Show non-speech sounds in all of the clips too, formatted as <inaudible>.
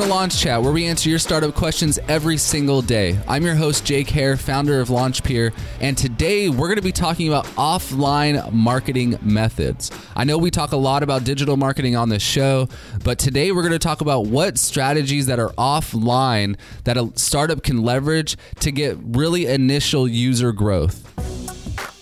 To Launch Chat, where we answer your startup questions every single day. I'm your host, Jake Hare, founder of LaunchPeer, and today we're going to be talking about offline marketing methods. I know we talk a lot about digital marketing on this show, but today we're going to talk about what strategies that are offline that a startup can leverage to get really initial user growth.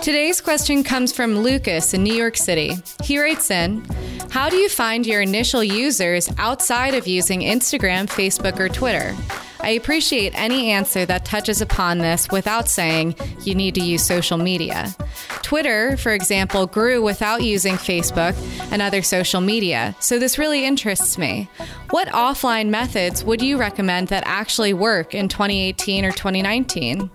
Today's question comes from Lucas in New York City. He writes in How do you find your initial users outside of using Instagram, Facebook, or Twitter? I appreciate any answer that touches upon this without saying you need to use social media. Twitter, for example, grew without using Facebook and other social media, so this really interests me. What offline methods would you recommend that actually work in 2018 or 2019?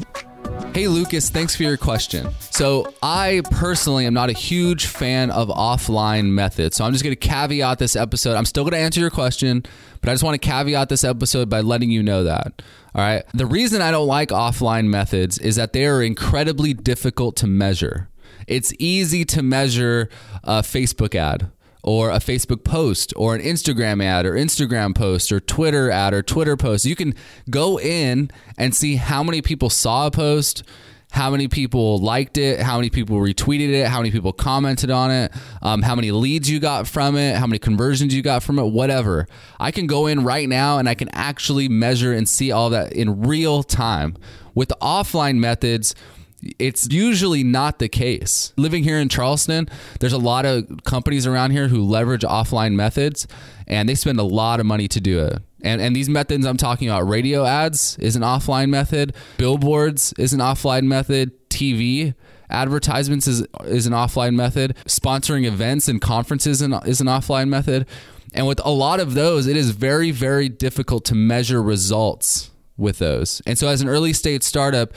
Hey, Lucas, thanks for your question. So, I personally am not a huge fan of offline methods. So, I'm just going to caveat this episode. I'm still going to answer your question, but I just want to caveat this episode by letting you know that. All right. The reason I don't like offline methods is that they are incredibly difficult to measure. It's easy to measure a Facebook ad or a Facebook post or an Instagram ad or Instagram post or Twitter ad or Twitter post. You can go in and see how many people saw a post, how many people liked it, how many people retweeted it, how many people commented on it, um, how many leads you got from it, how many conversions you got from it, whatever. I can go in right now and I can actually measure and see all that in real time. With offline methods, it's usually not the case. Living here in Charleston, there's a lot of companies around here who leverage offline methods and they spend a lot of money to do it. And, and these methods I'm talking about radio ads is an offline method, billboards is an offline method, TV advertisements is, is an offline method, sponsoring events and conferences is an offline method. And with a lot of those, it is very, very difficult to measure results with those. And so, as an early stage startup,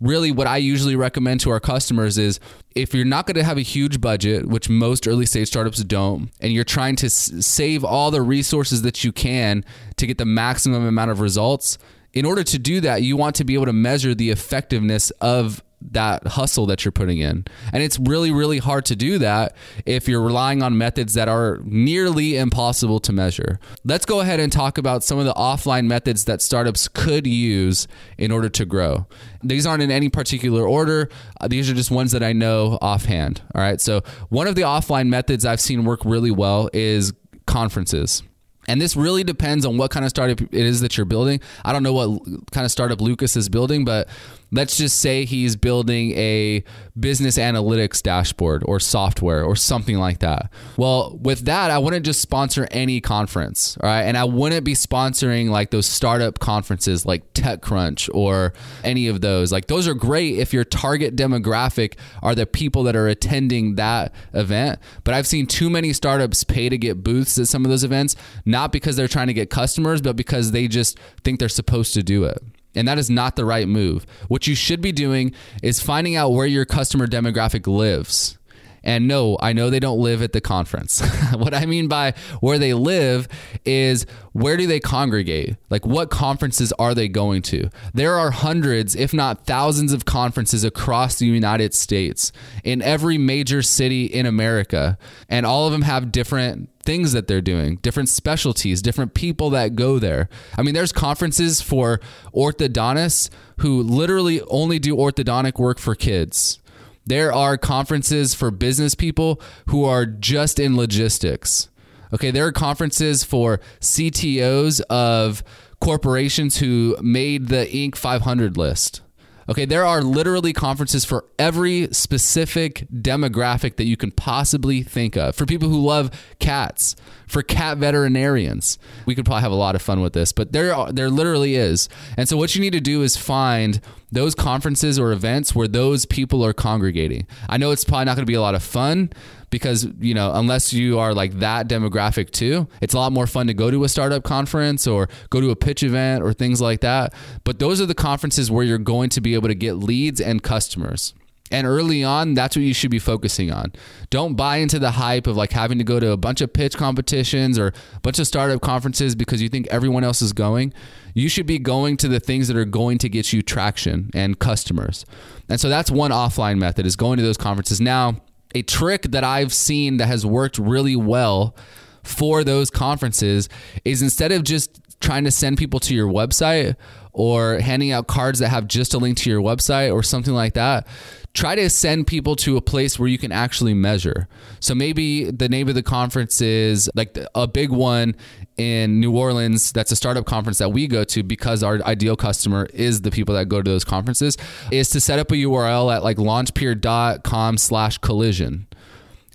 really what I usually recommend to our customers is if you're not going to have a huge budget, which most early stage startups don't, and you're trying to s- save all the resources that you can to get the maximum amount of results, in order to do that, you want to be able to measure the effectiveness of that hustle that you're putting in. And it's really, really hard to do that if you're relying on methods that are nearly impossible to measure. Let's go ahead and talk about some of the offline methods that startups could use in order to grow. These aren't in any particular order, uh, these are just ones that I know offhand. All right. So, one of the offline methods I've seen work really well is conferences. And this really depends on what kind of startup it is that you're building. I don't know what kind of startup Lucas is building, but let's just say he's building a business analytics dashboard or software or something like that. Well, with that, I wouldn't just sponsor any conference, all right? And I wouldn't be sponsoring like those startup conferences like TechCrunch or any of those. Like those are great if your target demographic are the people that are attending that event. But I've seen too many startups pay to get booths at some of those events, not because they're trying to get customers, but because they just think they're supposed to do it. And that is not the right move. What you should be doing is finding out where your customer demographic lives. And no, I know they don't live at the conference. <laughs> what I mean by where they live is where do they congregate? Like what conferences are they going to? There are hundreds, if not thousands, of conferences across the United States in every major city in America. And all of them have different things that they're doing, different specialties, different people that go there. I mean, there's conferences for orthodontists who literally only do orthodontic work for kids. There are conferences for business people who are just in logistics. Okay, there are conferences for CTOs of corporations who made the Inc. 500 list. Okay, there are literally conferences for every specific demographic that you can possibly think of. For people who love cats, for cat veterinarians. We could probably have a lot of fun with this, but there are, there literally is. And so what you need to do is find those conferences or events where those people are congregating. I know it's probably not going to be a lot of fun because, you know, unless you are like that demographic too, it's a lot more fun to go to a startup conference or go to a pitch event or things like that. But those are the conferences where you're going to be able to get leads and customers. And early on, that's what you should be focusing on. Don't buy into the hype of like having to go to a bunch of pitch competitions or a bunch of startup conferences because you think everyone else is going. You should be going to the things that are going to get you traction and customers. And so that's one offline method is going to those conferences. Now, a trick that I've seen that has worked really well for those conferences is instead of just trying to send people to your website or handing out cards that have just a link to your website or something like that, try to send people to a place where you can actually measure. So maybe the name of the conference is like a big one in New Orleans that's a startup conference that we go to because our ideal customer is the people that go to those conferences is to set up a URL at like launchpeer.com slash collision.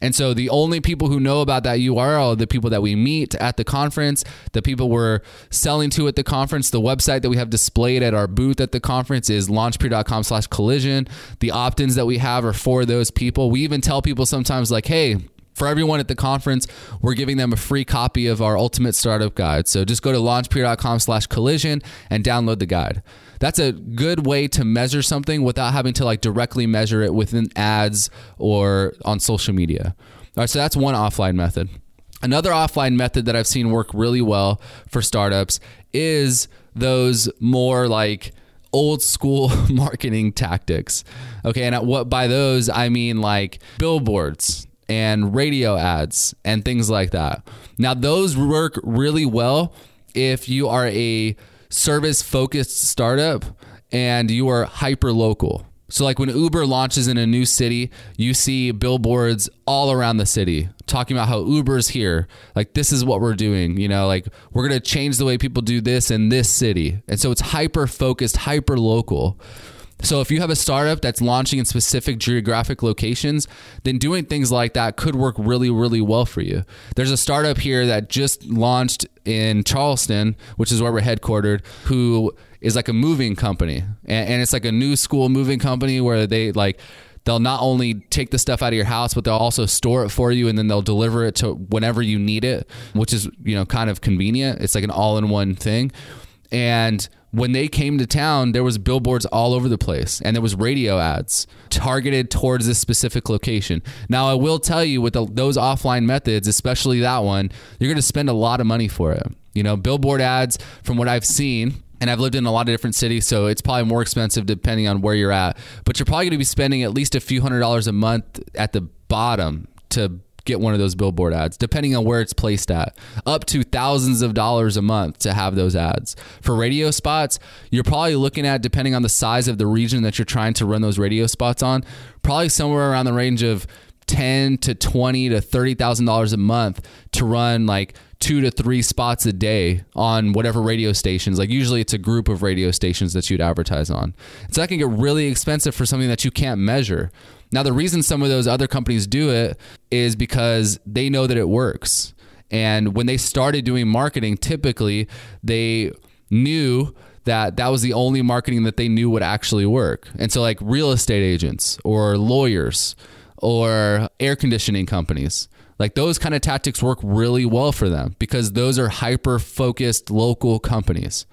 And so the only people who know about that URL are the people that we meet at the conference, the people we're selling to at the conference. The website that we have displayed at our booth at the conference is launchpeer.com slash collision. The opt-ins that we have are for those people. We even tell people sometimes like, hey, for everyone at the conference, we're giving them a free copy of our ultimate startup guide. So just go to launchpeer.com slash collision and download the guide. That's a good way to measure something without having to like directly measure it within ads or on social media. All right, so that's one offline method. Another offline method that I've seen work really well for startups is those more like old school <laughs> marketing tactics. Okay, and what by those I mean like billboards, and radio ads and things like that. Now, those work really well if you are a service focused startup and you are hyper local. So, like when Uber launches in a new city, you see billboards all around the city talking about how Uber's here. Like, this is what we're doing. You know, like we're going to change the way people do this in this city. And so it's hyper focused, hyper local. So if you have a startup that's launching in specific geographic locations, then doing things like that could work really, really well for you. There's a startup here that just launched in Charleston, which is where we're headquartered, who is like a moving company. And, it's like a new school moving company where they like they'll not only take the stuff out of your house but they'll also store it for you and then they'll deliver it to whenever you need it which is you know kind of convenient it's like an all-in-one thing and when they came to town, there was billboards all over the place and there was radio ads targeted towards this specific location. Now, I will tell you with the, those offline methods, especially that one, you're going to spend a lot of money for it. You know, billboard ads from what I've seen, and I've lived in a lot of different cities, so it's probably more expensive depending on where you're at. But you're probably going to be spending at least a few hundred dollars a month at the bottom to get one of those billboard ads, depending on where it's placed at, up to thousands of dollars a month to have those ads. For radio spots, you're probably looking at, depending on the size of the region that you're trying to run those radio spots on, probably somewhere around the range of ten to twenty to thirty thousand dollars a month to run like two to three spots a day on whatever radio stations. Like usually it's a group of radio stations that you'd advertise on. So that can get really expensive for something that you can't measure. Now, the reason some of those other companies do it is because they know that it works. And when they started doing marketing, typically they knew that that was the only marketing that they knew would actually work. And so, like real estate agents or lawyers or air conditioning companies, like those kind of tactics work really well for them because those are hyper focused local companies.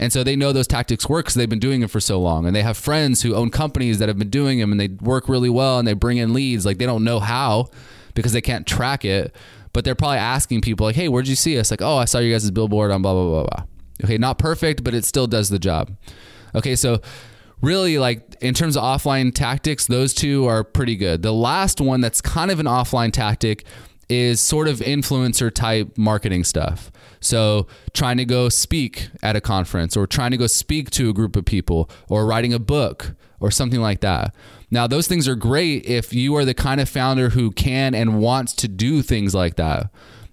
And so they know those tactics work because they've been doing it for so long. And they have friends who own companies that have been doing them and they work really well and they bring in leads. Like they don't know how because they can't track it. But they're probably asking people, like, hey, where'd you see us? Like, oh, I saw you guys' billboard on blah, blah, blah, blah. Okay, not perfect, but it still does the job. Okay, so really like in terms of offline tactics those two are pretty good the last one that's kind of an offline tactic is sort of influencer type marketing stuff. So, trying to go speak at a conference or trying to go speak to a group of people or writing a book or something like that. Now, those things are great if you are the kind of founder who can and wants to do things like that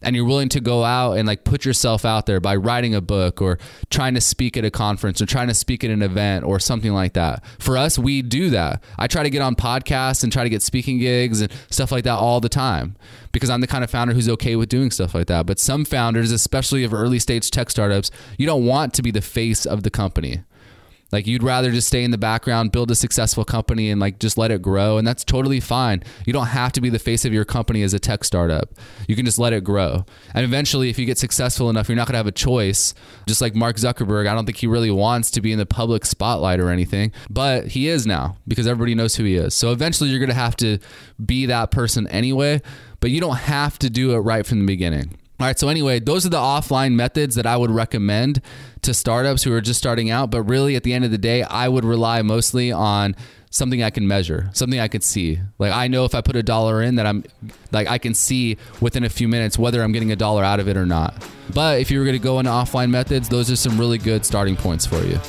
and you're willing to go out and like put yourself out there by writing a book or trying to speak at a conference or trying to speak at an event or something like that. For us, we do that. I try to get on podcasts and try to get speaking gigs and stuff like that all the time because I'm the kind of founder who's okay with doing stuff like that. But some founders, especially of early stage tech startups, you don't want to be the face of the company. Like you'd rather just stay in the background, build a successful company and like just let it grow and that's totally fine. You don't have to be the face of your company as a tech startup. You can just let it grow. And eventually if you get successful enough, you're not going to have a choice. Just like Mark Zuckerberg, I don't think he really wants to be in the public spotlight or anything, but he is now because everybody knows who he is. So eventually you're going to have to be that person anyway, but you don't have to do it right from the beginning. All right, so anyway, those are the offline methods that I would recommend to startups who are just starting out. But really, at the end of the day, I would rely mostly on something I can measure, something I could see. Like I know if I put a dollar in that I'm like I can see within a few minutes whether I'm getting a dollar out of it or not. But if you were going to go into offline methods, those are some really good starting points for you.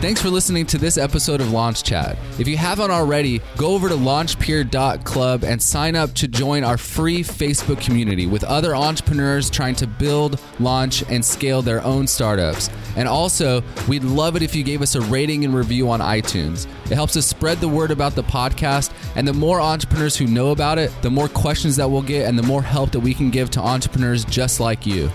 Thanks for listening to this episode of Launch Chat. If you haven't already, go over to launchpeer.club and sign up to join our free Facebook community with other entrepreneurs trying to build, launch, and scale their own startups. And also, we'd love it if you gave us a rating and review on iTunes. It helps us spread the word about the podcast, and the more entrepreneurs who know about it, the more questions that we'll get and the more help that we can give to entrepreneurs just like you.